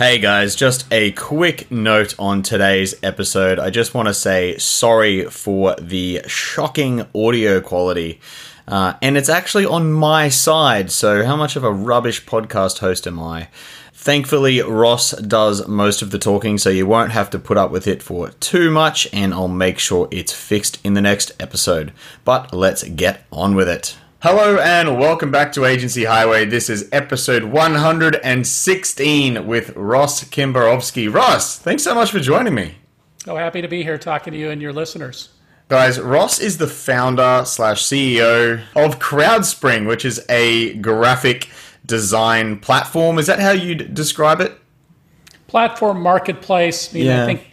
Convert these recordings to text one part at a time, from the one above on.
Hey guys, just a quick note on today's episode. I just want to say sorry for the shocking audio quality. Uh, and it's actually on my side, so how much of a rubbish podcast host am I? Thankfully, Ross does most of the talking, so you won't have to put up with it for too much, and I'll make sure it's fixed in the next episode. But let's get on with it. Hello and welcome back to Agency Highway. This is episode 116 with Ross Kimbarovsky. Ross, thanks so much for joining me. Oh, happy to be here talking to you and your listeners. Guys, Ross is the founder slash CEO of CrowdSpring, which is a graphic design platform. Is that how you'd describe it? Platform marketplace. I mean, yeah. I think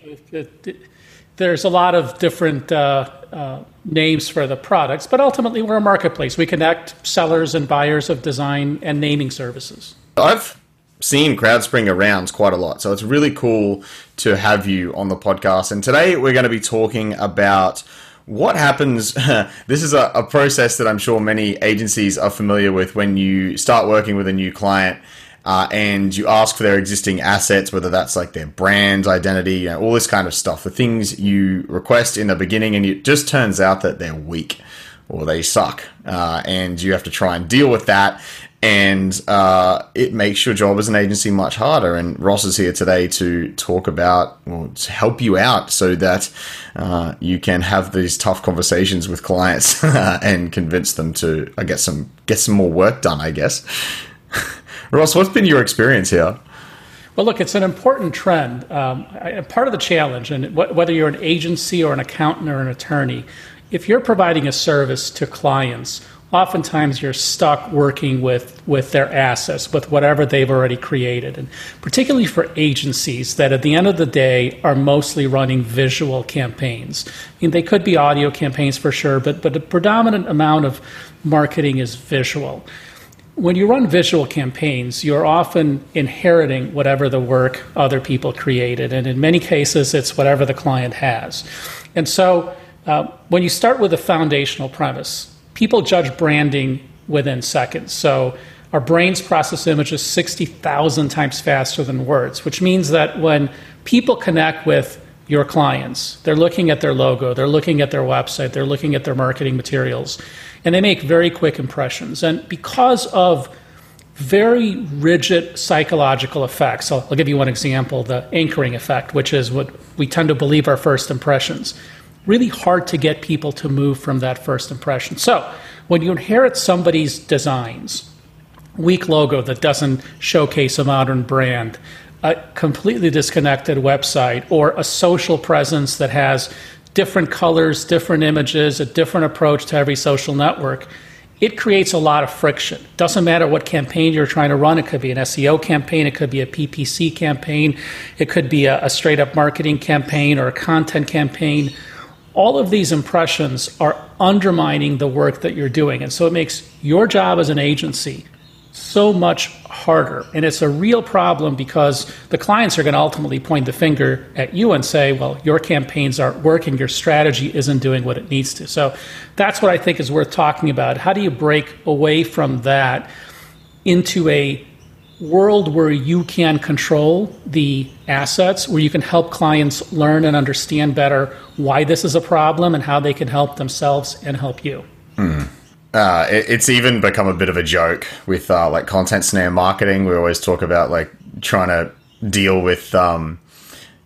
there's a lot of different uh, uh, names for the products, but ultimately we're a marketplace. We connect sellers and buyers of design and naming services. I've seen CrowdSpring around quite a lot, so it's really cool to have you on the podcast. And today we're going to be talking about what happens. this is a, a process that I'm sure many agencies are familiar with when you start working with a new client uh, and you ask for their existing assets, whether that's like their brand identity, you know, all this kind of stuff, the things you request in the beginning, and it just turns out that they're weak or they suck, uh, and you have to try and deal with that. And uh, it makes your job as an agency much harder. And Ross is here today to talk about, or to help you out so that uh, you can have these tough conversations with clients and convince them to, I guess, some get some more work done. I guess. Ross, what's been your experience here? Well, look, it's an important trend. Um, part of the challenge, and wh- whether you're an agency or an accountant or an attorney, if you're providing a service to clients, oftentimes you're stuck working with, with their assets, with whatever they've already created. And particularly for agencies that at the end of the day are mostly running visual campaigns. I mean, they could be audio campaigns for sure, but, but the predominant amount of marketing is visual when you run visual campaigns, you're often inheriting whatever the work other people created. And in many cases, it's whatever the client has. And so uh, when you start with a foundational premise, people judge branding within seconds. So our brains process images 60,000 times faster than words, which means that when people connect with your clients, they're looking at their logo, they're looking at their website, they're looking at their marketing materials and they make very quick impressions. And because of very rigid psychological effects, I'll, I'll give you one example the anchoring effect, which is what we tend to believe our first impressions. Really hard to get people to move from that first impression. So, when you inherit somebody's designs, weak logo that doesn't showcase a modern brand, a completely disconnected website, or a social presence that has different colors, different images, a different approach to every social network, it creates a lot of friction. Doesn't matter what campaign you're trying to run. It could be an SEO campaign, it could be a PPC campaign, it could be a, a straight up marketing campaign or a content campaign. All of these impressions are undermining the work that you're doing. And so it makes your job as an agency so much harder. And it's a real problem because the clients are going to ultimately point the finger at you and say, well, your campaigns aren't working, your strategy isn't doing what it needs to. So that's what I think is worth talking about. How do you break away from that into a world where you can control the assets, where you can help clients learn and understand better why this is a problem and how they can help themselves and help you? Mm. Uh, it, it's even become a bit of a joke with uh, like content snare marketing. We always talk about like trying to deal with um,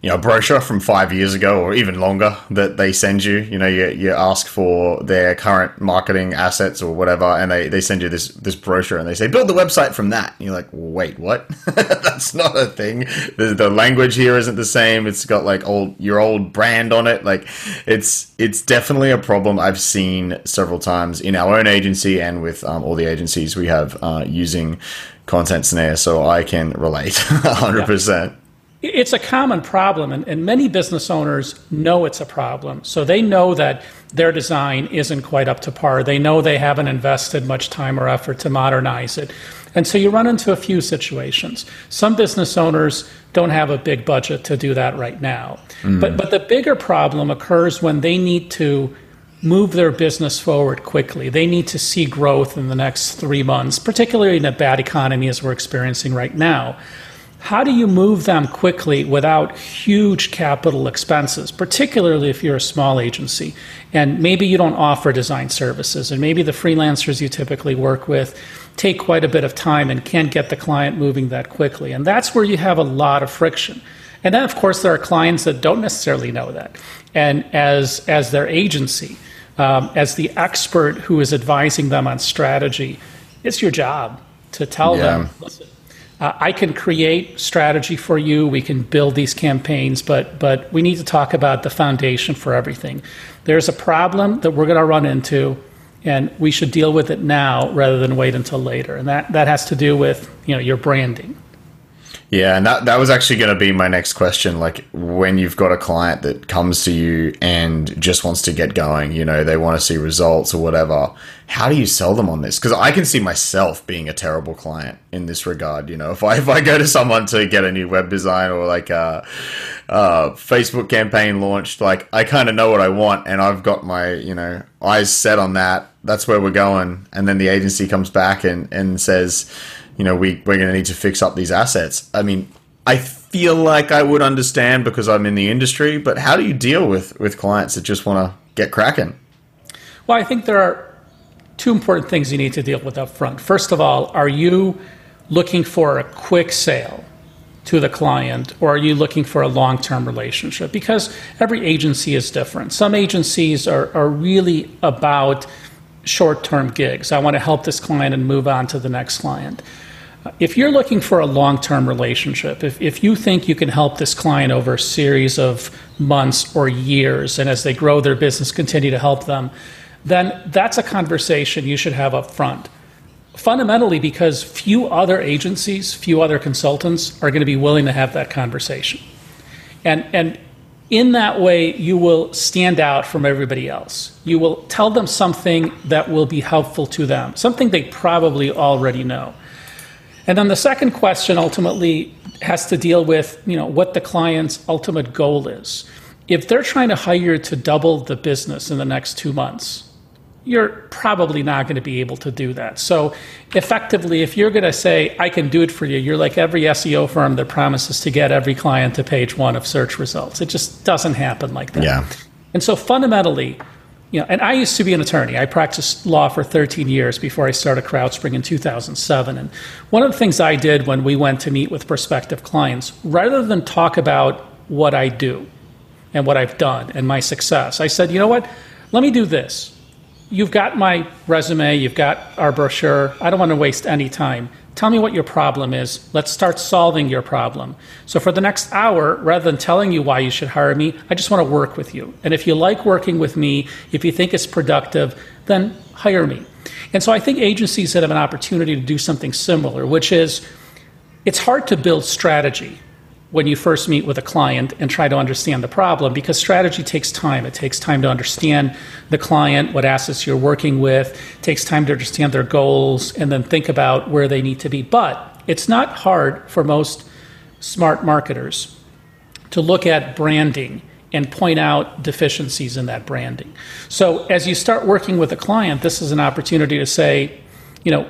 you know, brochure from five years ago or even longer that they send you. You know, you, you ask for their current marketing assets or whatever, and they, they send you this this brochure and they say build the website from that. And you're like, wait, what? That's not a thing. The, the language here isn't the same. It's got like old your old brand on it. Like it's it's definitely a problem I've seen several times in our own agency and with um, all the agencies we have uh, using Content Snare. So I can relate 100. Yeah. percent It's a common problem, and, and many business owners know it's a problem. So they know that their design isn't quite up to par. They know they haven't invested much time or effort to modernize it. And so you run into a few situations. Some business owners don't have a big budget to do that right now. Mm. But, but the bigger problem occurs when they need to move their business forward quickly. They need to see growth in the next three months, particularly in a bad economy as we're experiencing right now. How do you move them quickly without huge capital expenses, particularly if you're a small agency and maybe you don't offer design services and maybe the freelancers you typically work with take quite a bit of time and can't get the client moving that quickly. And that's where you have a lot of friction. And then, of course, there are clients that don't necessarily know that. And as, as their agency, um, as the expert who is advising them on strategy, it's your job to tell yeah. them, listen, uh, I can create strategy for you. We can build these campaigns, but but we need to talk about the foundation for everything. There's a problem that we're going to run into, and we should deal with it now rather than wait until later. And that that has to do with you know your branding. Yeah, and that, that was actually going to be my next question. Like, when you've got a client that comes to you and just wants to get going, you know, they want to see results or whatever, how do you sell them on this? Because I can see myself being a terrible client in this regard. You know, if I, if I go to someone to get a new web design or like a, a Facebook campaign launched, like, I kind of know what I want and I've got my, you know, eyes set on that. That's where we're going. And then the agency comes back and, and says, you know, we, we're going to need to fix up these assets. I mean, I feel like I would understand because I'm in the industry, but how do you deal with, with clients that just want to get cracking? Well, I think there are two important things you need to deal with up front. First of all, are you looking for a quick sale to the client or are you looking for a long term relationship? Because every agency is different. Some agencies are, are really about short term gigs. I want to help this client and move on to the next client. If you're looking for a long term relationship, if, if you think you can help this client over a series of months or years, and as they grow their business, continue to help them, then that's a conversation you should have up front. Fundamentally, because few other agencies, few other consultants are going to be willing to have that conversation. And, and in that way, you will stand out from everybody else. You will tell them something that will be helpful to them, something they probably already know. And then the second question ultimately has to deal with, you know, what the client's ultimate goal is. If they're trying to hire to double the business in the next 2 months, you're probably not going to be able to do that. So, effectively, if you're going to say, I can do it for you, you're like every SEO firm that promises to get every client to page one of search results. It just doesn't happen like that. Yeah. And so, fundamentally, you know, and I used to be an attorney. I practiced law for 13 years before I started CrowdSpring in 2007. And one of the things I did when we went to meet with prospective clients, rather than talk about what I do and what I've done and my success, I said, you know what? Let me do this you've got my resume, you've got our brochure. I don't want to waste any time. Tell me what your problem is. Let's start solving your problem. So, for the next hour, rather than telling you why you should hire me, I just want to work with you. And if you like working with me, if you think it's productive, then hire me. And so, I think agencies that have an opportunity to do something similar, which is it's hard to build strategy when you first meet with a client and try to understand the problem because strategy takes time. It takes time to understand the client, what assets you're working with, it takes time to understand their goals, and then think about where they need to be. But it's not hard for most smart marketers to look at branding and point out deficiencies in that branding. So as you start working with a client, this is an opportunity to say, you know,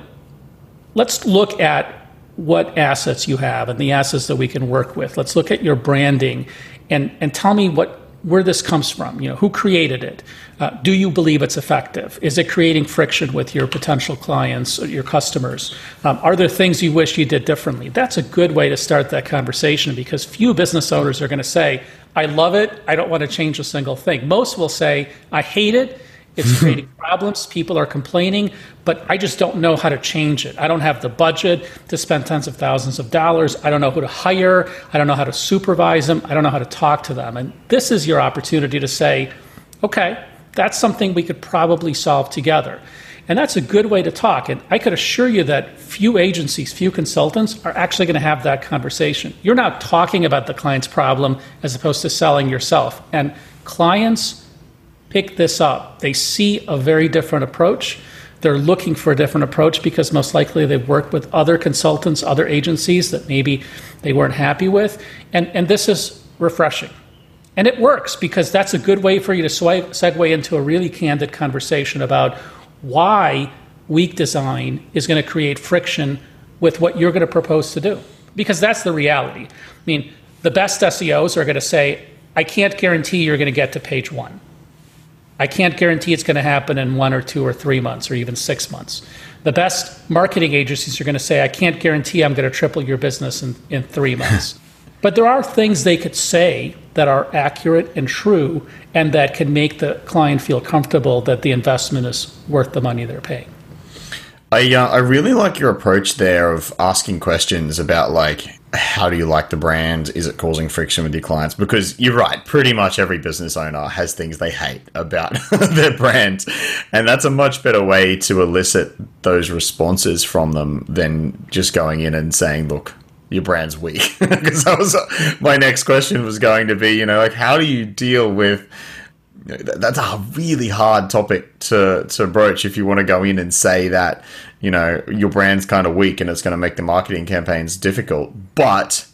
let's look at what assets you have and the assets that we can work with. Let's look at your branding and, and tell me what where this comes from. You know, who created it? Uh, do you believe it's effective? Is it creating friction with your potential clients or your customers? Um, are there things you wish you did differently? That's a good way to start that conversation because few business owners are going to say, I love it. I don't want to change a single thing. Most will say, I hate it. It's mm-hmm. creating problems. People are complaining, but I just don't know how to change it. I don't have the budget to spend tens of thousands of dollars. I don't know who to hire. I don't know how to supervise them. I don't know how to talk to them. And this is your opportunity to say, okay, that's something we could probably solve together. And that's a good way to talk. And I could assure you that few agencies, few consultants are actually going to have that conversation. You're now talking about the client's problem as opposed to selling yourself. And clients pick this up. They see a very different approach. They're looking for a different approach because most likely they've worked with other consultants, other agencies that maybe they weren't happy with. And, and this is refreshing. And it works because that's a good way for you to segue into a really candid conversation about why weak design is going to create friction with what you're going to propose to do. Because that's the reality. I mean, the best SEOs are going to say, I can't guarantee you're going to get to page one. I can't guarantee it's going to happen in one or two or three months or even six months. The best marketing agencies are going to say, I can't guarantee I'm going to triple your business in, in three months. but there are things they could say that are accurate and true and that can make the client feel comfortable that the investment is worth the money they're paying. I uh, I really like your approach there of asking questions about like how do you like the brand? Is it causing friction with your clients? Because you're right, pretty much every business owner has things they hate about their brand, and that's a much better way to elicit those responses from them than just going in and saying, "Look, your brand's weak because that was my next question was going to be you know like how do you deal with that's a really hard topic to to broach if you want to go in and say that you know your brand's kind of weak and it's going to make the marketing campaigns difficult. But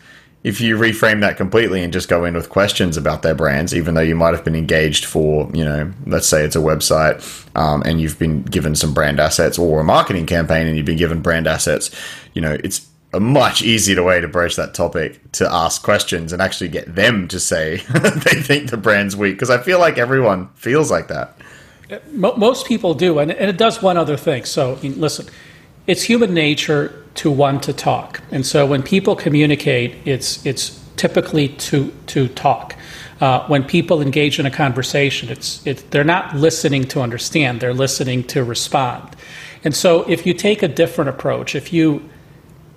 if you reframe that completely and just go in with questions about their brands, even though you might have been engaged for, you know, let's say it's a website um, and you've been given some brand assets or a marketing campaign and you've been given brand assets, you know, it's a much easier way to broach that topic to ask questions and actually get them to say they think the brand's weak because I feel like everyone feels like that. Most people do, and it does one other thing. So, listen, it's human nature to want to talk, and so when people communicate, it's it's typically to to talk. Uh, when people engage in a conversation, it's it, they're not listening to understand; they're listening to respond. And so, if you take a different approach, if you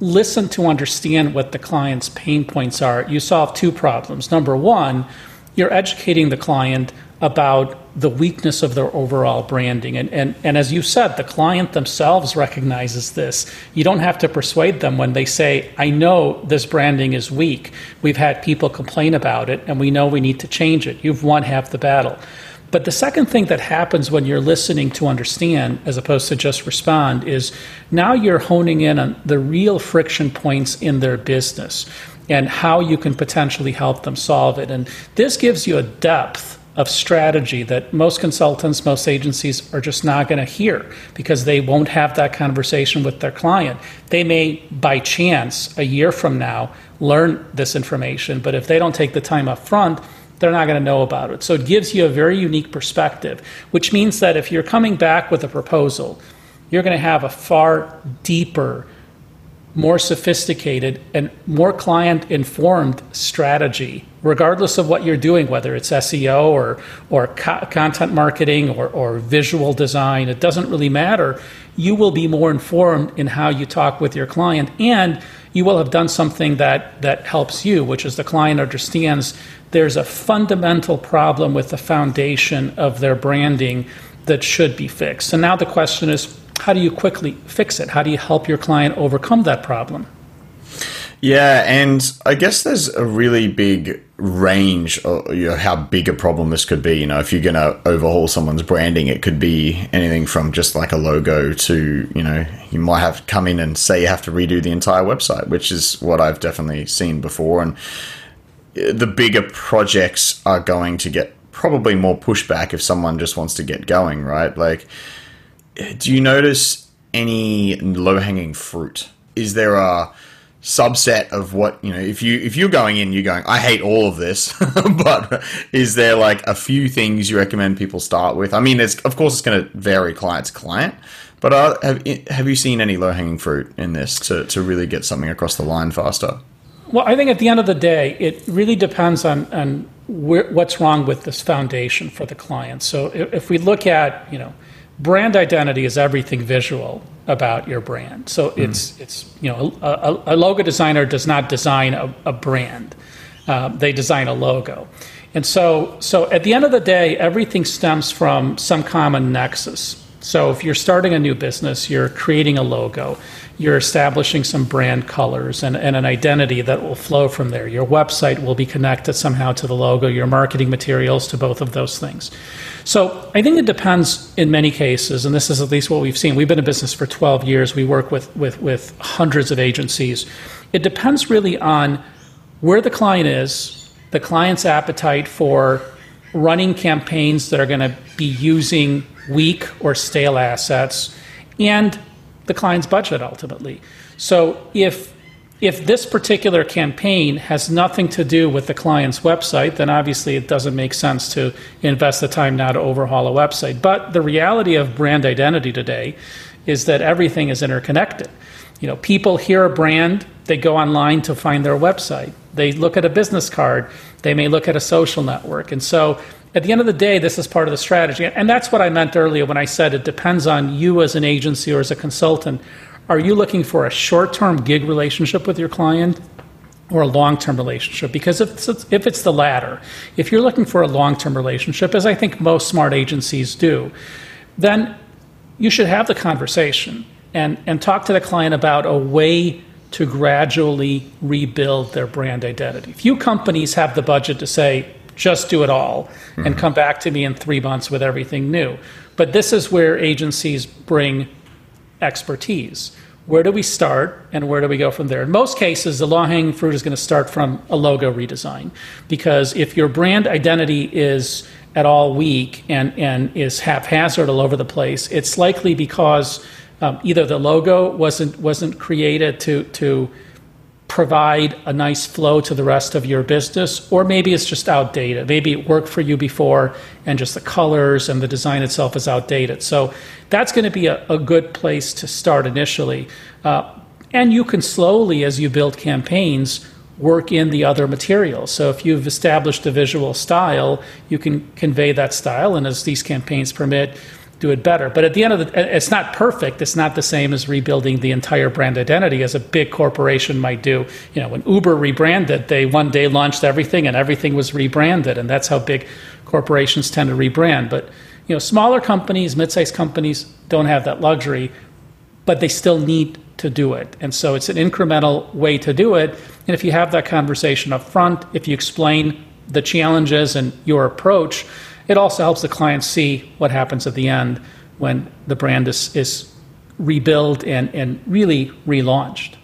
listen to understand what the client's pain points are, you solve two problems. Number one, you're educating the client about the weakness of their overall branding. And, and, and as you said, the client themselves recognizes this. You don't have to persuade them when they say, I know this branding is weak. We've had people complain about it, and we know we need to change it. You've won half the battle. But the second thing that happens when you're listening to understand as opposed to just respond is now you're honing in on the real friction points in their business and how you can potentially help them solve it. And this gives you a depth of strategy that most consultants, most agencies are just not going to hear because they won't have that conversation with their client. They may, by chance, a year from now, learn this information, but if they don't take the time up front, they're not going to know about it. So it gives you a very unique perspective, which means that if you're coming back with a proposal, you're going to have a far deeper, more sophisticated, and more client informed strategy, regardless of what you're doing, whether it's SEO or, or co- content marketing or, or visual design. It doesn't really matter. You will be more informed in how you talk with your client, and you will have done something that, that helps you, which is the client understands there's a fundamental problem with the foundation of their branding that should be fixed. So now the question is how do you quickly fix it? How do you help your client overcome that problem? Yeah, and I guess there's a really big range of you know, how big a problem this could be. You know, if you're going to overhaul someone's branding, it could be anything from just like a logo to, you know, you might have come in and say you have to redo the entire website, which is what I've definitely seen before. And uh, the bigger projects are going to get probably more pushback if someone just wants to get going, right? Like, do you notice any low hanging fruit? Is there a subset of what you know if you if you're going in you're going i hate all of this but is there like a few things you recommend people start with? I mean it's of course it's going to vary client to client but have, have you seen any low hanging fruit in this to, to really get something across the line faster? Well, I think at the end of the day, it really depends on, on where, what's wrong with this foundation for the client. So if, we look at, you know, brand identity is everything visual about your brand. So mm it's, it's you know, a, a, logo designer does not design a, a brand. Uh, they design a logo. And so, so at the end of the day, everything stems from some common nexus. So if you're starting a new business, you're creating a logo, you're establishing some brand colors and, and, an identity that will flow from there. Your website will be connected somehow to the logo, your marketing materials to both of those things. So I think it depends in many cases, and this is at least what we've seen. We've been in business for 12 years. We work with, with, with hundreds of agencies. It depends really on where the client is, the client's appetite for running campaigns that are going to be using weak or stale assets and the client's budget ultimately. So if if this particular campaign has nothing to do with the client's website, then obviously it doesn't make sense to invest the time now to overhaul a website. But the reality of brand identity today is that everything is interconnected. You know, people hear a brand, they go online to find their website. They look at a business card, they may look at a social network. And so at the end of the day, this is part of the strategy. And that's what I meant earlier when I said it depends on you as an agency or as a consultant. Are you looking for a short term gig relationship with your client or a long term relationship? Because if it's, if it's the latter, if you're looking for a long term relationship, as I think most smart agencies do, then you should have the conversation and, and talk to the client about a way to gradually rebuild their brand identity. Few companies have the budget to say, just do it all mm-hmm. and come back to me in three months with everything new. But this is where agencies bring expertise. Where do we start and where do we go from there? In most cases, the low hanging fruit is going to start from a logo redesign. Because if your brand identity is at all weak and, and is haphazard all over the place, it's likely because um, either the logo wasn't, wasn't created to, to provide a nice flow to the rest of your business, or maybe it's just outdated. Maybe it worked for you before and just the colors and the design itself is outdated. So that's going to be a, a good place to start initially. Uh, and you can slowly, as you build campaigns, work in the other materials. So if you've established a visual style, you can convey that style, and as these campaigns permit, do it better. But at the end of the, it's not perfect. It's not the same as rebuilding the entire brand identity as a big corporation might do. You know, when Uber rebranded, they one day launched everything and everything was rebranded, and that's how big corporations tend to rebrand. But you know, smaller companies, mid-sized companies don't have that luxury, but they still need to do it. And so it's an incremental way to do it. And if you have that conversation up front, if you explain the challenges and your approach, it also helps the client see what happens at the end when the brand is, is rebuilt and, and really relaunched.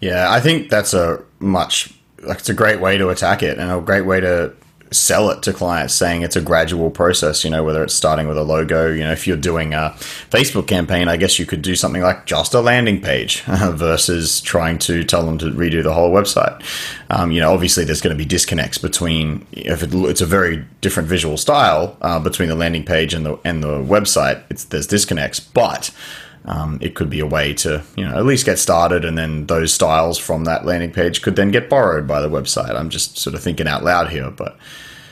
Yeah, I think that's a much like it's a great way to attack it and a great way to sell it to clients saying it's a gradual process you know whether it's starting with a logo you know if you're doing a facebook campaign i guess you could do something like just a landing page versus trying to tell them to redo the whole website. Um, you know obviously there's going to be disconnects between if it, it's a very different visual style uh, between the landing page and the and the website it's there's disconnects but um, it could be a way to you know at least get started and then those styles from that landing page could then get borrowed by the website. I'm just sort of thinking out loud here but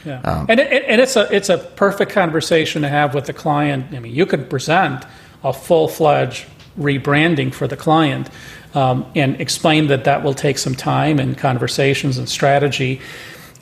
yeah. Um, and, it, and it's a it's a perfect conversation to have with the client. I mean you could present a full-fledged rebranding for the client um, and explain that that will take some time and conversations and strategy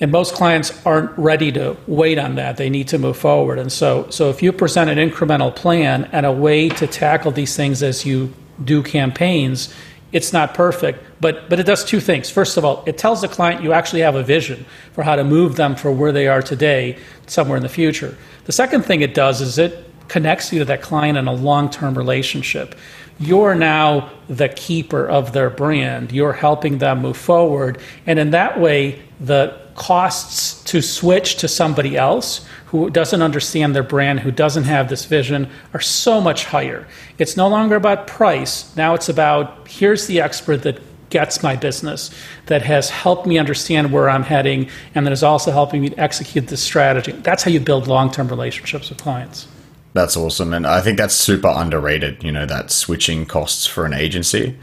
and most clients aren't ready to wait on that. They need to move forward. And so, so if you present an incremental plan and a way to tackle these things as you do campaigns, it's not perfect, but, but it does two things. First of all, it tells the client you actually have a vision for how to move them from where they are today somewhere in the future. The second thing it does is it connects you to that client in a long term relationship. You're now the keeper of their brand. You're helping them move forward. And in that way, the costs to switch to somebody else who doesn't understand their brand, who doesn't have this vision, are so much higher. It's no longer about price. Now it's about here's the expert that gets my business, that has helped me understand where I'm heading, and that is also helping me execute this strategy. That's how you build long term relationships with clients. That's awesome. And I think that's super underrated, you know, that switching costs for an agency.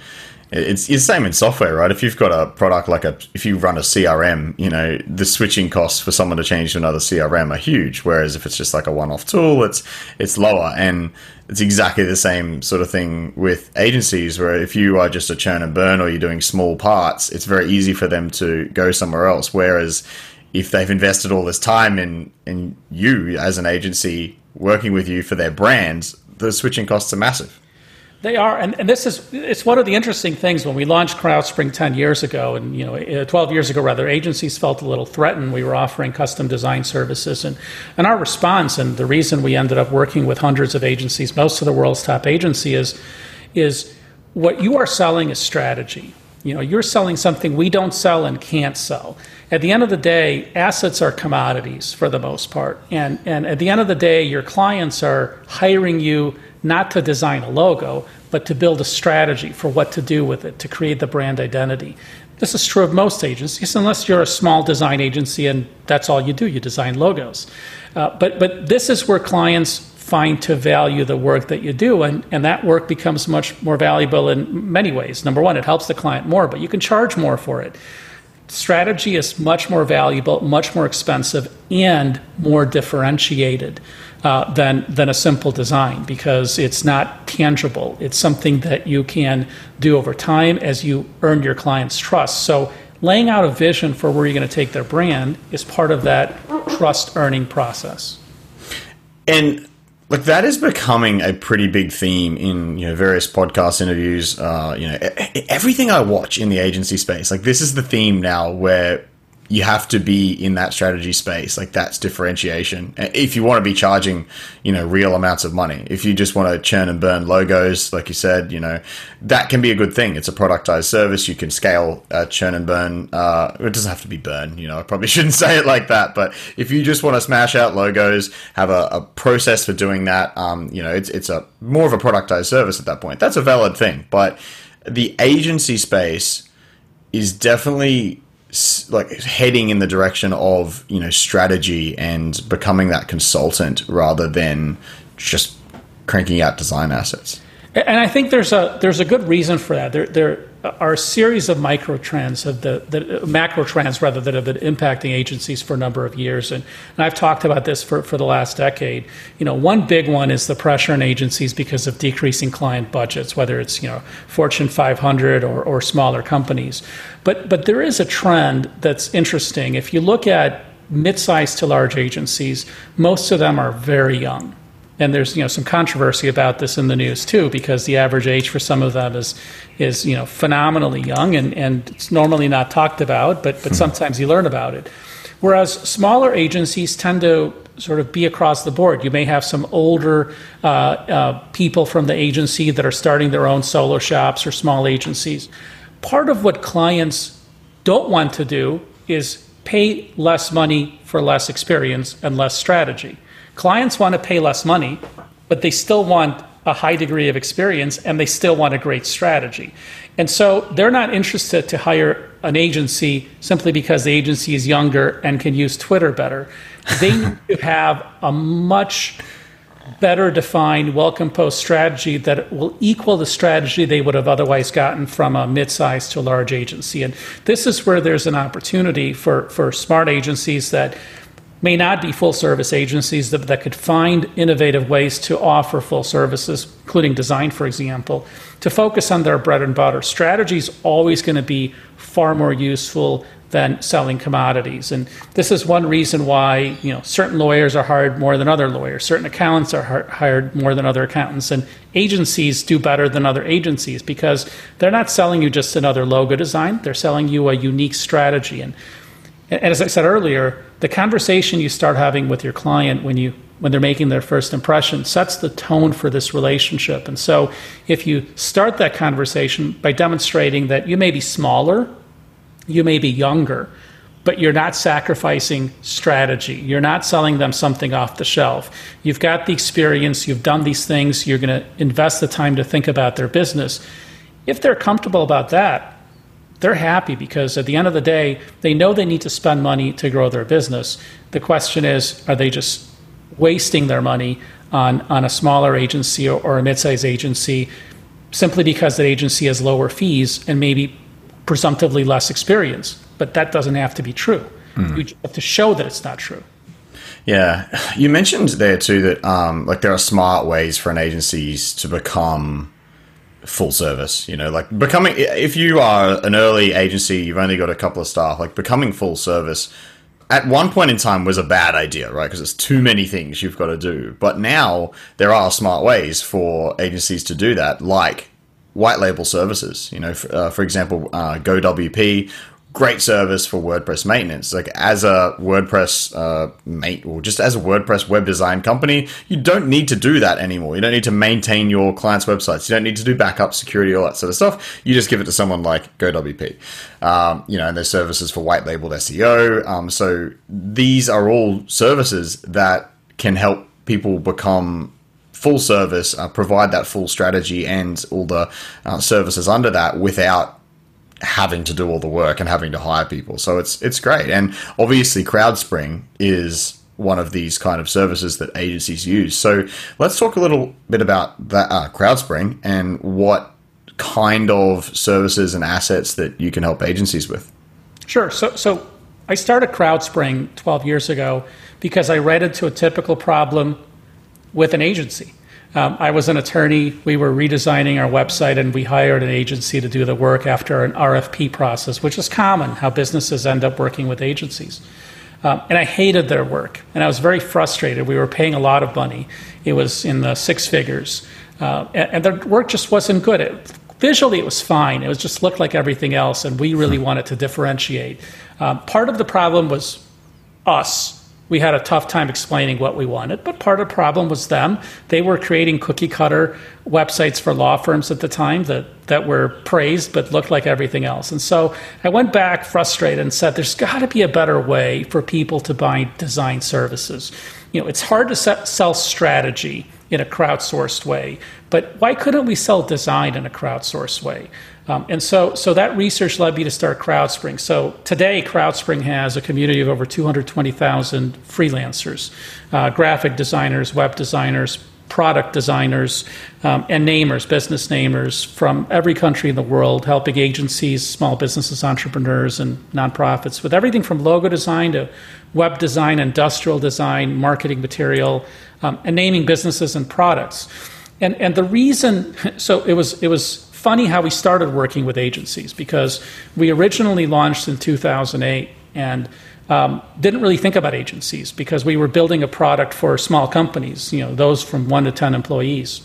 It's, it's the same in software, right? If you've got a product like a, if you run a CRM, you know, the switching costs for someone to change to another CRM are huge. Whereas if it's just like a one-off tool, it's it's lower, and it's exactly the same sort of thing with agencies. Where if you are just a churn and burn or you're doing small parts, it's very easy for them to go somewhere else. Whereas if they've invested all this time in in you as an agency working with you for their brands, the switching costs are massive. They are, and, and this is it's one of the interesting things when we launched CrowdSpring ten years ago, and you know, uh, twelve years ago rather, agencies felt a little threatened. We were offering custom design services, and and our response, and the reason we ended up working with hundreds of agencies, most of the world's top agency, is is what you are selling is strategy. You know, you're selling something we don't sell and can't sell. At the end of the day, assets are commodities for the most part, and and at the end of the day, your clients are hiring you not to design a logo, but to build a strategy for what to do with it, to create the brand identity. This is true of most agencies, unless you're a small design agency and that's all you do, you design logos. Uh, but, but this is where clients find to value the work that you do, and, and that work becomes much more valuable in many ways. Number one, it helps the client more, but you can charge more for it strategy is much more valuable, much more expensive, and more differentiated uh, than than a simple design because it's not tangible. It's something that you can do over time as you earn your client's trust. So laying out a vision for where you're going to take their brand is part of that trust earning process. And like that is becoming a pretty big theme in you know various podcast interviews. Uh, you know, everything I watch in the agency space, like this is the theme now where you have to be in that strategy space. Like that's differentiation. If you want to be charging, you know, real amounts of money. If you just want to churn and burn logos, like you said, you know, that can be a good thing. It's a productized service. You can scale uh, churn and burn. Uh, it doesn't have to be burn. You know, I probably shouldn't say it like that. But if you just want to smash out logos, have a, a process for doing that, um, you know, it's it's a more of a productized service at that point. That's a valid thing. But the agency space is definitely like heading in the direction of you know strategy and becoming that consultant rather than just cranking out design assets. And I think there's a there's a good reason for that. There there are a series of micro trends of the, the macro trends rather that have been impacting agencies for a number of years. And, and I've talked about this for, for the last decade. You know, one big one is the pressure on agencies because of decreasing client budgets, whether it's you know Fortune 500 or, or smaller companies. But but there is a trend that's interesting. If you look at mid-sized to large agencies, most of them are very young and there's you know some controversy about this in the news too because the average age for some of them is is you know phenomenally young and, and it's normally not talked about but but hmm. sometimes you learn about it. Whereas smaller agencies tend to sort of be across the board. You may have some older uh, uh, people from the agency that are starting their own solo shops or small agencies. Part of what clients don't want to do is pay less money for less experience and less strategy Clients want to pay less money, but they still want a high degree of experience and they still want a great strategy. And so they're not interested to hire an agency simply because the agency is younger and can use Twitter better. They need to have a much better defined, well composed strategy that will equal the strategy they would have otherwise gotten from a mid sized to large agency. And this is where there's an opportunity for, for smart agencies that may not be full service agencies that, that could find innovative ways to offer full services, including design, for example, to focus on their bread and butter. Strategy is always going to be far more useful than selling commodities. And this is one reason why you know certain lawyers are hired more than other lawyers, certain accountants are hired more than other accountants, and agencies do better than other agencies because they're not selling you just another logo design; they're selling you a unique strategy. And and as I said earlier, the conversation you start having with your client when you when they're making their first impression sets the tone for this relationship. And so if you start that conversation by demonstrating that you may be smaller, you may be younger, but you're not sacrificing strategy. You're not selling them something off the shelf. You've got the experience, you've done these things, you're going to invest the time to think about their business. If they're comfortable about that, they're happy because at the end of the day, they know they need to spend money to grow their business. The question is, are they just wasting their money on, on a smaller agency or, or a mid-sized agency simply because that agency has lower fees and maybe presumptively less experience? But that doesn't have to be true. Mm. You have to show that it's not true. Yeah, you mentioned there too that um, like there are smart ways for an agencies to become full service you know like becoming if you are an early agency you've only got a couple of staff like becoming full service at one point in time was a bad idea, right? Because it's too many things you've got to do. But now there are smart ways for agencies to do that, like white label services. You know, for, uh, for example, uh, GoWP great service for WordPress maintenance. Like as a WordPress uh, mate, or just as a WordPress web design company, you don't need to do that anymore. You don't need to maintain your clients' websites. You don't need to do backup, security, all that sort of stuff. You just give it to someone like GoWP. Um, you know, and there's services for white labeled SEO. Um, so these are all services that can help people become full service, uh, provide that full strategy and all the uh, services under that without having to do all the work and having to hire people. So it's it's great. And obviously CrowdSpring is one of these kind of services that agencies use. So let's talk a little bit about that uh, CrowdSpring and what kind of services and assets that you can help agencies with. Sure. So so I started CrowdSpring 12 years ago because I ran into a typical problem with an agency. Um, I was an attorney. We were redesigning our website, and we hired an agency to do the work after an RFP process, which is common how businesses end up working with agencies. Um, and I hated their work, and I was very frustrated. We were paying a lot of money; it was in the six figures, uh, and, and their work just wasn't good. It, visually, it was fine. It was just looked like everything else, and we really wanted to differentiate. Um, part of the problem was us we had a tough time explaining what we wanted, but part of the problem was them. They were creating cookie cutter websites for law firms at the time that, that were praised but looked like everything else. And so I went back frustrated and said, there's got to be a better way for people to buy design services. You know, it's hard to sell strategy in a crowdsourced way, but why couldn't we sell design in a crowdsourced way? Um, and so, so that research led me to start CrowdSpring. So today, CrowdSpring has a community of over 220,000 freelancers, uh, graphic designers, web designers, product designers, um, and namers, business namers from every country in the world, helping agencies, small businesses, entrepreneurs, and nonprofits with everything from logo design to web design, industrial design, marketing material, um, and naming businesses and products. And, and the reason, so it was, it was funny how we started working with agencies because we originally launched in 2008 and um, didn't really think about agencies because we were building a product for small companies, you know, those from one to 10 employees.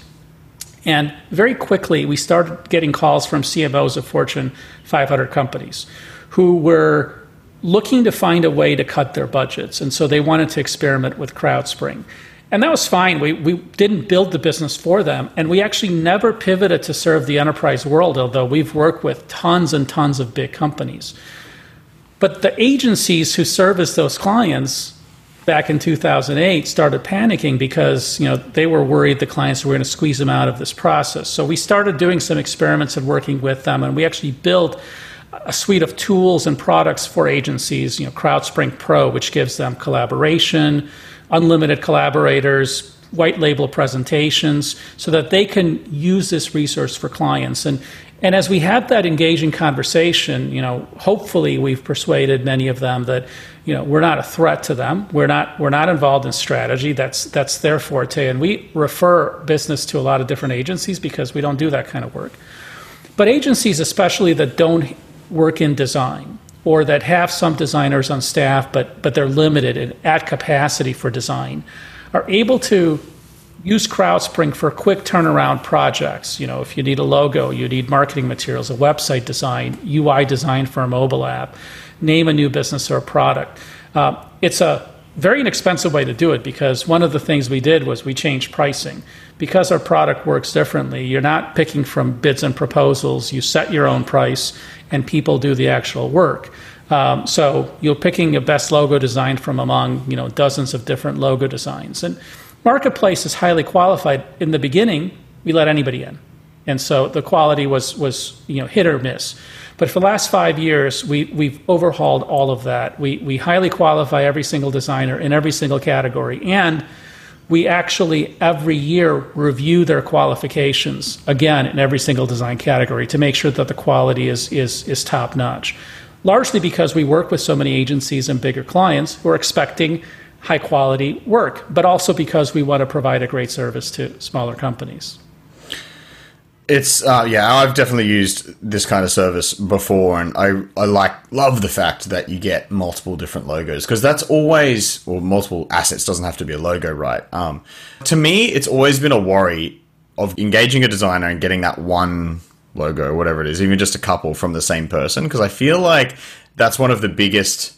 And very quickly, we started getting calls from CMOs of Fortune 500 companies who were looking to find a way to cut their budgets. And so they wanted to experiment with CrowdSpring. And that was fine. We, we didn't build the business for them. And we actually never pivoted to serve the enterprise world, although we've worked with tons and tons of big companies. But the agencies who service those clients back in 2008 started panicking because you know they were worried the clients were going to squeeze them out of this process. So we started doing some experiments and working with them, and we actually built a suite of tools and products for agencies. You know, CrowdSpring Pro, which gives them collaboration unlimited collaborators, white label presentations, so that they can use this resource for clients. And and as we have that engaging conversation, you know, hopefully we've persuaded many of them that, you know, we're not a threat to them. We're not we're not involved in strategy. That's that's their forte. And we refer business to a lot of different agencies because we don't do that kind of work. But agencies especially that don't work in design, or that have some designers on staff, but, but they're limited and at capacity for design, are able to use CrowdSpring for quick turnaround projects. You know, if you need a logo, you need marketing materials, a website design, UI design for a mobile app, name a new business or a product. Uh, it's a very inexpensive way to do it because one of the things we did was we changed pricing. Because our product works differently, you're not picking from bids and proposals, you set your own price and people do the actual work. Um, so you're picking a best logo design from among you know dozens of different logo designs. And marketplace is highly qualified. In the beginning, we let anybody in, and so the quality was was you know hit or miss. But for the last five years, we, we've overhauled all of that. We, we highly qualify every single designer in every single category. And we actually every year review their qualifications again in every single design category to make sure that the quality is, is, is top notch. Largely because we work with so many agencies and bigger clients who are expecting high quality work, but also because we want to provide a great service to smaller companies. It's uh, yeah, I've definitely used this kind of service before, and I I like love the fact that you get multiple different logos because that's always or multiple assets doesn't have to be a logo, right? Um, to me, it's always been a worry of engaging a designer and getting that one logo whatever it is, even just a couple from the same person, because I feel like that's one of the biggest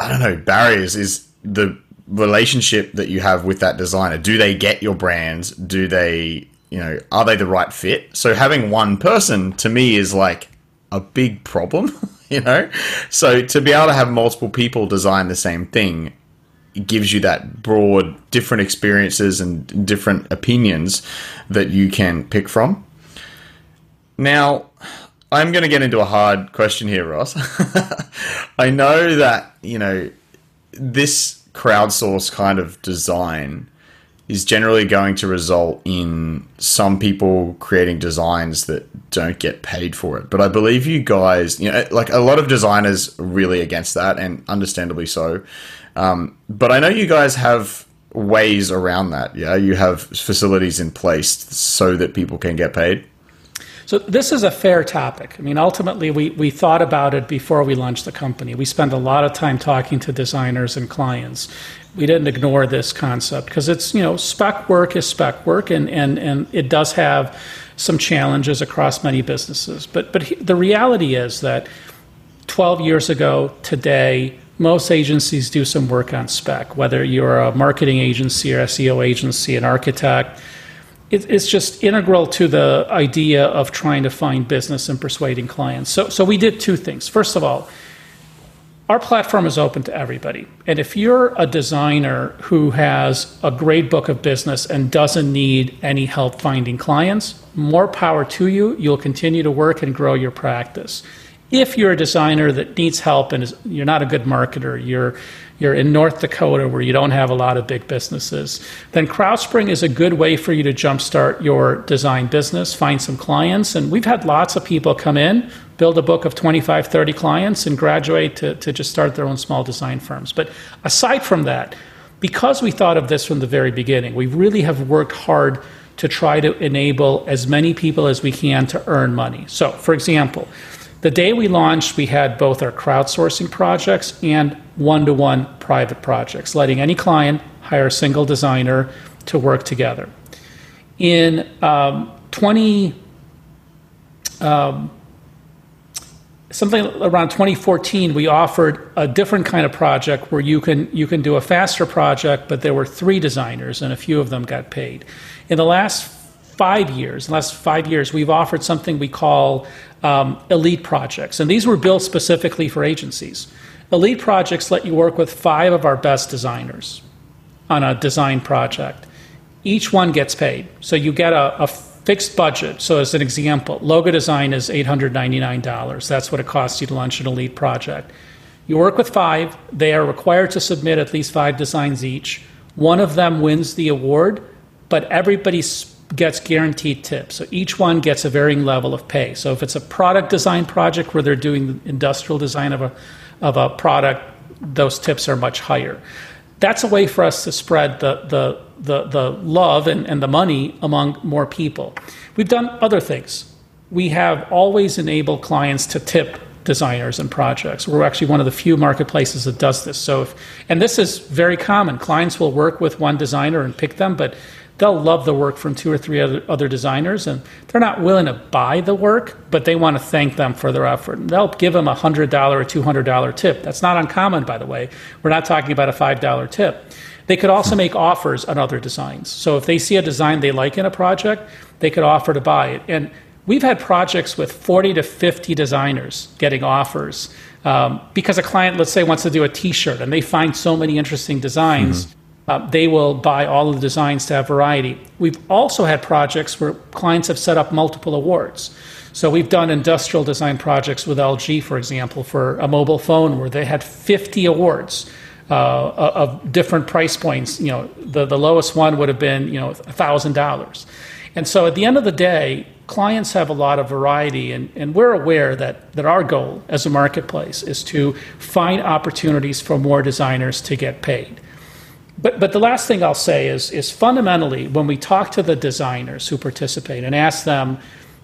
I don't know barriers is the relationship that you have with that designer. Do they get your brands? Do they you know, are they the right fit? So having one person to me is like a big problem, you know? So to be able to have multiple people design the same thing it gives you that broad different experiences and different opinions that you can pick from. Now, I'm going to get into a hard question here, Ross. I know that, you know, this crowdsource kind of design is generally going to result in some people creating designs that don't get paid for it. But I believe you guys, you know, like a lot of designers really against that, and understandably so. Um, but I know you guys have ways around that. Yeah, you have facilities in place so that people can get paid. So this is a fair topic. I mean, ultimately, we, we thought about it before we launched the company. We spent a lot of time talking to designers and clients. We didn't ignore this concept because it's, you know, spec work is spec work and, and, and it does have some challenges across many businesses. But, but the reality is that 12 years ago, today, most agencies do some work on spec, whether you're a marketing agency or SEO agency, an architect, it, it's just integral to the idea of trying to find business and persuading clients. So, so we did two things. First of all, our platform is open to everybody. And if you're a designer who has a great book of business and doesn't need any help finding clients, more power to you. You'll continue to work and grow your practice. If you're a designer that needs help and is, you're not a good marketer, you're you're in North Dakota where you don't have a lot of big businesses, then CrowdSpring is a good way for you to jumpstart your design business, find some clients. And we've had lots of people come in, build a book of 25, 30 clients, and graduate to, to just start their own small design firms. But aside from that, because we thought of this from the very beginning, we really have worked hard to try to enable as many people as we can to earn money. So, for example, the day we launched, we had both our crowdsourcing projects and one to one private projects, letting any client hire a single designer to work together. In um, 20, um, something around 2014, we offered a different kind of project where you can you can do a faster project, but there were three designers and a few of them got paid. In the last five years, last five years, we've offered something we call um, elite projects. And these were built specifically for agencies. Elite projects let you work with five of our best designers on a design project. Each one gets paid. So you get a, a fixed budget. So, as an example, logo design is $899. That's what it costs you to launch an elite project. You work with five, they are required to submit at least five designs each. One of them wins the award, but everybody's gets guaranteed tips. So each one gets a varying level of pay. So if it's a product design project where they're doing the industrial design of a, of a product, those tips are much higher. That's a way for us to spread the, the, the, the love and, and the money among more people. We've done other things. We have always enabled clients to tip designers and projects. We're actually one of the few marketplaces that does this. So, if, and this is very common. Clients will work with one designer and pick them, but they'll love the work from two or three other, other designers and they're not willing to buy the work but they want to thank them for their effort. And they'll give them a $100 or $200 tip. That's not uncommon by the way. We're not talking about a $5 tip. They could also make offers on other designs. So if they see a design they like in a project they could offer to buy it. And we've had projects with 40 to 50 designers getting offers um, because a client let's say wants to do a t-shirt and they find so many interesting designs mm-hmm uh, they will buy all of the designs to have variety. We've also had projects where clients have set up multiple awards. So we've done industrial design projects with LG, for example, for a mobile phone where they had 50 awards uh, of different price points. You know, the, the lowest one would have been, you know, $1,000. And so at the end of the day, clients have a lot of variety, and, and we're aware that, that our goal as a marketplace is to find opportunities for more designers to get paid but but the last thing I'll say is is fundamentally when we talk to the designers who participate and ask them,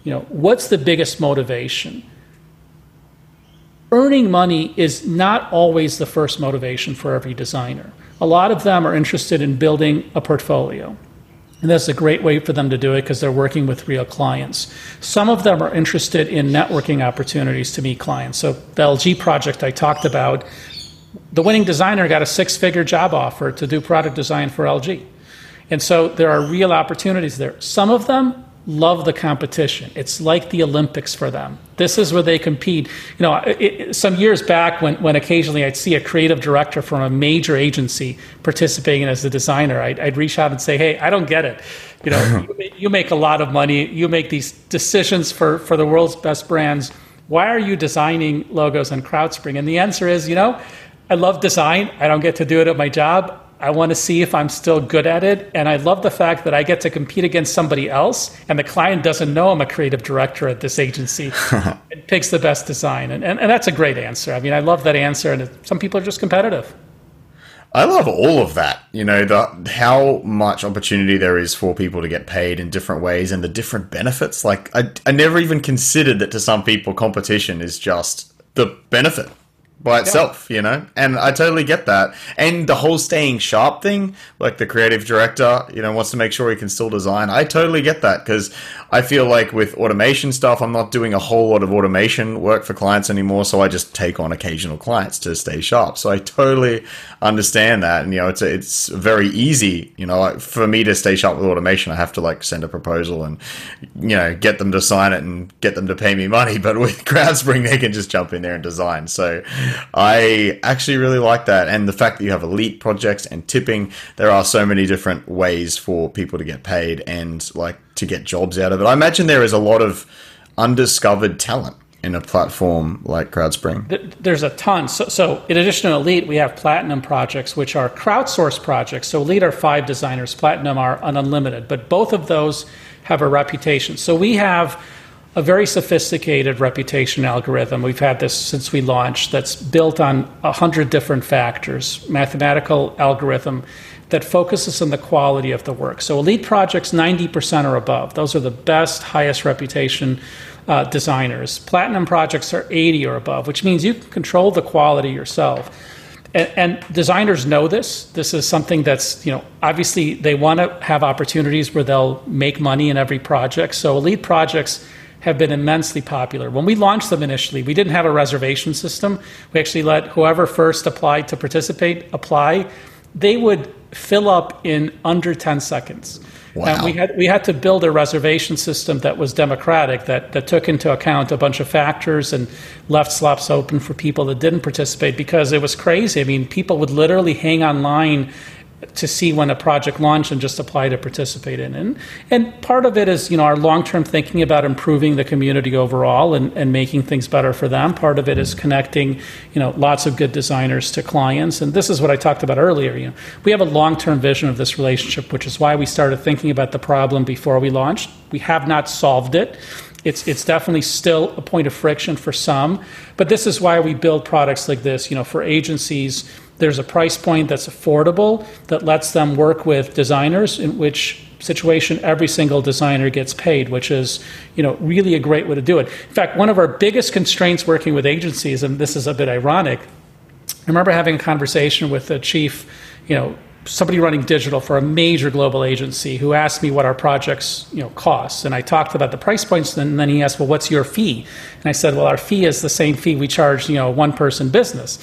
you know, what's the biggest motivation? Earning money is not always the first motivation for every designer. A lot of them are interested in building a portfolio. And that's a great way for them to do it because they're working with real clients. Some of them are interested in networking opportunities to meet clients. So, the LG project I talked about, the winning designer got a six figure job offer to do product design for LG. And so, there are real opportunities there. Some of them love the competition. It's like the Olympics for them. This is where they compete. You know, it, it, some years back, when, when occasionally I'd see a creative director from a major agency participating as a designer, I'd, I'd reach out and say, "Hey, I don't get it. You know, you, you make a lot of money. You make these decisions for for the world's best brands. Why are you designing logos on CrowdSpring?" And the answer is, you know, I love design. I don't get to do it at my job. I want to see if I'm still good at it. And I love the fact that I get to compete against somebody else, and the client doesn't know I'm a creative director at this agency it picks the best design. And, and, and, that's a great answer. I mean, I love that answer. And it, some people are just competitive. I love all of that. You know, the, how much opportunity there is for people to get paid in different ways and the different benefits. Like, I, I never even considered that to some people, competition is just the benefit by itself, yeah. you know? And I totally get that. And the whole staying sharp thing, like the creative director, you know, wants to make sure he can still design. I totally get that because I feel like with automation stuff, I'm not doing a whole lot of automation work for clients anymore. So I just take on occasional clients to stay sharp. So I totally understand that. And, you know, it's, a, it's very easy, you know, like for me to stay sharp with automation, I have to like send a proposal and, you know, get them to sign it and get them to pay me money. But with CrowdSpring, they can just jump in there and design. So, I actually really like that. And the fact that you have elite projects and tipping, there are so many different ways for people to get paid and like to get jobs out of it. I imagine there is a lot of undiscovered talent in a platform like CrowdSpring? There's a ton. So, so, in addition to Elite, we have Platinum projects, which are crowdsourced projects. So, Elite are five designers, Platinum are unlimited, but both of those have a reputation. So, we have a very sophisticated reputation algorithm. We've had this since we launched that's built on 100 different factors, mathematical algorithm that focuses on the quality of the work. So elite projects 90% or above. Those are the best, highest reputation uh, designers. Platinum projects are 80 or above, which means you can control the quality yourself. And, and designers know this. This is something that's, you know, obviously they want to have opportunities where they'll make money in every project. So elite projects have been immensely popular. When we launched them initially, we didn't have a reservation system. We actually let whoever first applied to participate apply. They would fill up in under 10 seconds. Wow. And we had we had to build a reservation system that was democratic, that, that took into account a bunch of factors and left slots open for people that didn't participate because it was crazy. I mean, people would literally hang online to see when a project launched and just apply to participate in. And, and part of it is, you know, our long-term thinking about improving the community overall and, and making things better for them. Part of it is connecting, you know, lots of good designers to clients. And this is what I talked about earlier. You know, we have a long-term vision of this relationship, which is why we started thinking about the problem before we launched. We have not solved it. It's, it's definitely still a point of friction for some, but this is why we build products like this. You know, for agencies, there's a price point that's affordable that lets them work with designers in which situation every single designer gets paid which is you know really a great way to do it. In fact one of our biggest constraints working with agencies and this is a bit ironic i remember having a conversation with the chief you know somebody running digital for a major global agency who asked me what our projects you know cost. And i talked about the price points and then he asked well what's your fee? And i said well our fee is the same fee we charge you know a one person business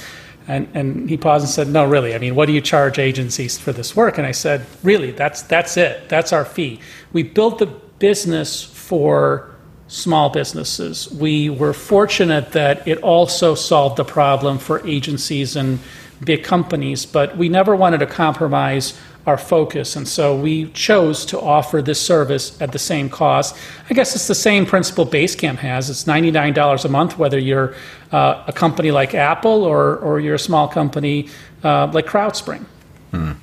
and, and he paused and said, No, really. I mean, what do you charge agencies for this work? And I said, Really, that's, that's it. That's our fee. We built the business for small businesses. We were fortunate that it also solved the problem for agencies and big companies, but we never wanted to compromise our focus. And so we chose to offer this service at the same cost. I guess it's the same principle Basecamp has. It's $99 a month, whether you're uh, a company like Apple or, or you're a small company uh, like CrowdSpring. Hmm.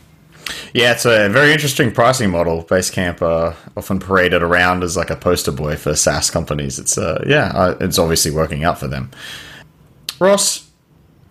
Yeah, it's a very interesting pricing model. Basecamp uh, often paraded around as like a poster boy for SaaS companies. It's uh, yeah, uh, it's obviously working out for them. Ross,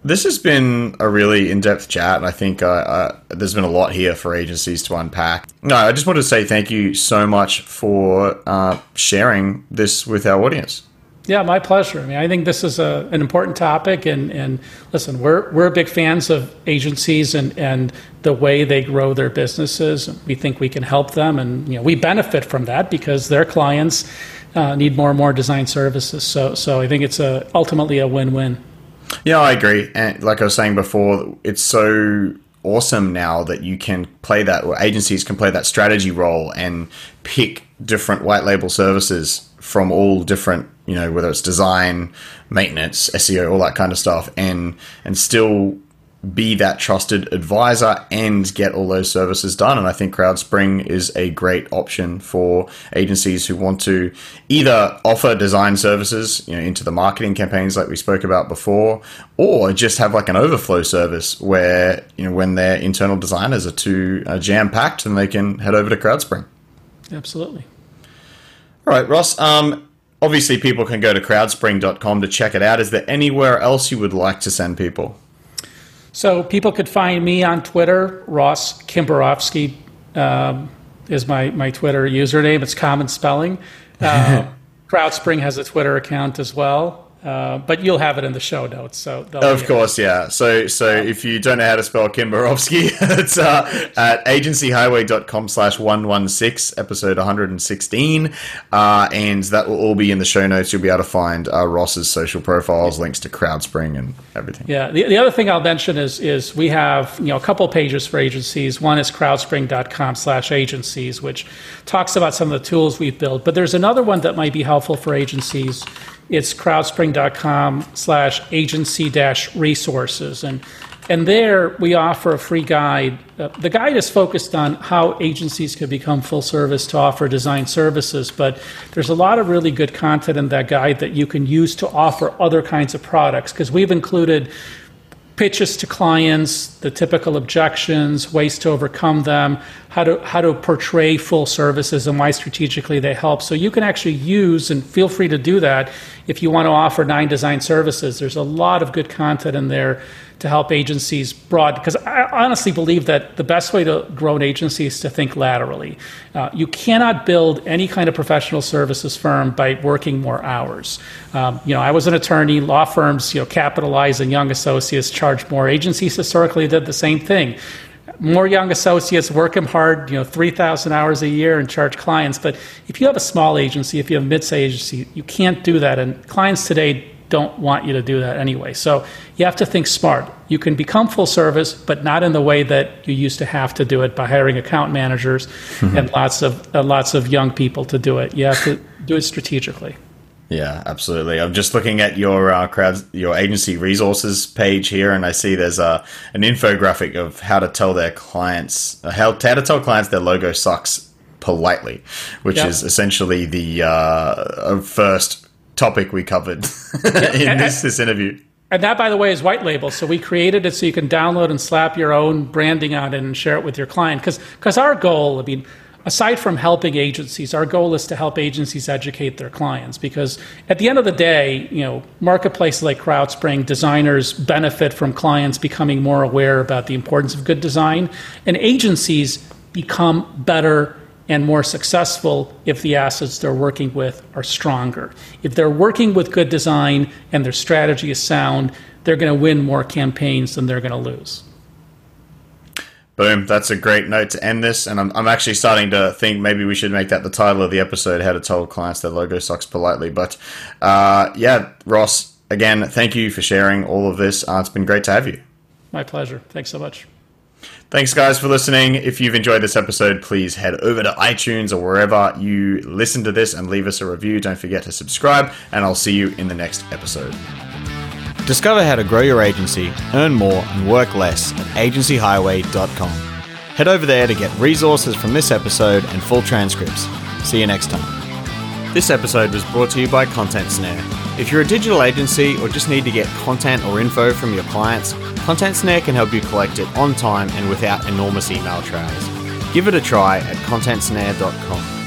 This has been a really in-depth chat, and I think uh, uh, there's been a lot here for agencies to unpack. No, I just want to say thank you so much for uh, sharing this with our audience. Yeah, my pleasure. I mean, I think this is a, an important topic, and, and listen, we're we're big fans of agencies and, and the way they grow their businesses. We think we can help them, and you know, we benefit from that because their clients uh, need more and more design services. So, so I think it's a ultimately a win-win. Yeah, I agree. And like I was saying before, it's so awesome now that you can play that, or agencies can play that strategy role and pick different white label services from all different, you know, whether it's design, maintenance, SEO, all that kind of stuff, and and still be that trusted advisor and get all those services done. And I think CrowdSpring is a great option for agencies who want to either offer design services, you know, into the marketing campaigns like we spoke about before, or just have like an overflow service where, you know, when their internal designers are too uh, jam packed, then they can head over to CrowdSpring. Absolutely. All right, Ross. Um, obviously, people can go to crowdspring.com to check it out. Is there anywhere else you would like to send people? So people could find me on Twitter. Ross Kimbarovsky um, is my, my Twitter username. It's common spelling. Uh, CrowdSpring has a Twitter account as well. Uh, but you'll have it in the show notes. So of course, yeah. So so if you don't know how to spell Kimbarovsky, it's uh, at agencyhighway.com slash 116, episode 116. Uh, and that will all be in the show notes. You'll be able to find uh, Ross's social profiles, links to CrowdSpring and everything. Yeah. The, the other thing I'll mention is is we have you know a couple pages for agencies. One is crowdspring.com slash agencies, which talks about some of the tools we've built. But there's another one that might be helpful for agencies it's crowdspring.com slash agency dash resources. And, and there we offer a free guide. Uh, the guide is focused on how agencies can become full service to offer design services, but there's a lot of really good content in that guide that you can use to offer other kinds of products because we've included pitches to clients, the typical objections, ways to overcome them, how to how to portray full services and why strategically they help. So you can actually use and feel free to do that if you want to offer nine design services. There's a lot of good content in there to help agencies broad because I honestly believe that the best way to grow an agency is to think laterally. Uh, you cannot build any kind of professional services firm by working more hours. Um, you know, I was an attorney. Law firms, you know, capitalize and young associates charge more. Agencies historically did the same thing more young associates work them hard, you know, 3,000 hours a year and charge clients. But if you have a small agency, if you have a mid-sized agency, you can't do that. And clients today don't want you to do that anyway. So you have to think smart. You can become full service, but not in the way that you used to have to do it by hiring account managers mm-hmm. and lots of uh, lots of young people to do it. You have to do it strategically. Yeah, absolutely. I'm just looking at your uh, crowd, your agency resources page here, and I see there's a an infographic of how to tell their clients uh, how, how to tell clients their logo sucks politely, which yep. is essentially the uh, first topic we covered in this this interview. And that, by the way, is white label. So we created it so you can download and slap your own branding on it and share it with your client. Because our goal, I mean, aside from helping agencies, our goal is to help agencies educate their clients because at the end of the day, you know, marketplaces like CrowdSpring, designers benefit from clients becoming more aware about the importance of good design, and agencies become better and more successful if the assets they're working with are stronger. If they're working with good design and their strategy is sound, they're going to win more campaigns than they're going to lose. Boom. That's a great note to end this. And I'm, I'm actually starting to think maybe we should make that the title of the episode How to Tell Clients Their Logo Sucks Politely. But uh, yeah, Ross, again, thank you for sharing all of this. Uh, it's been great to have you. My pleasure. Thanks so much. Thanks, guys, for listening. If you've enjoyed this episode, please head over to iTunes or wherever you listen to this and leave us a review. Don't forget to subscribe, and I'll see you in the next episode. Discover how to grow your agency, earn more, and work less at agencyhighway.com. Head over there to get resources from this episode and full transcripts. See you next time. This episode was brought to you by Content Snare. If you're a digital agency or just need to get content or info from your clients, Content Snare can help you collect it on time and without enormous email trails. Give it a try at contentsnare.com.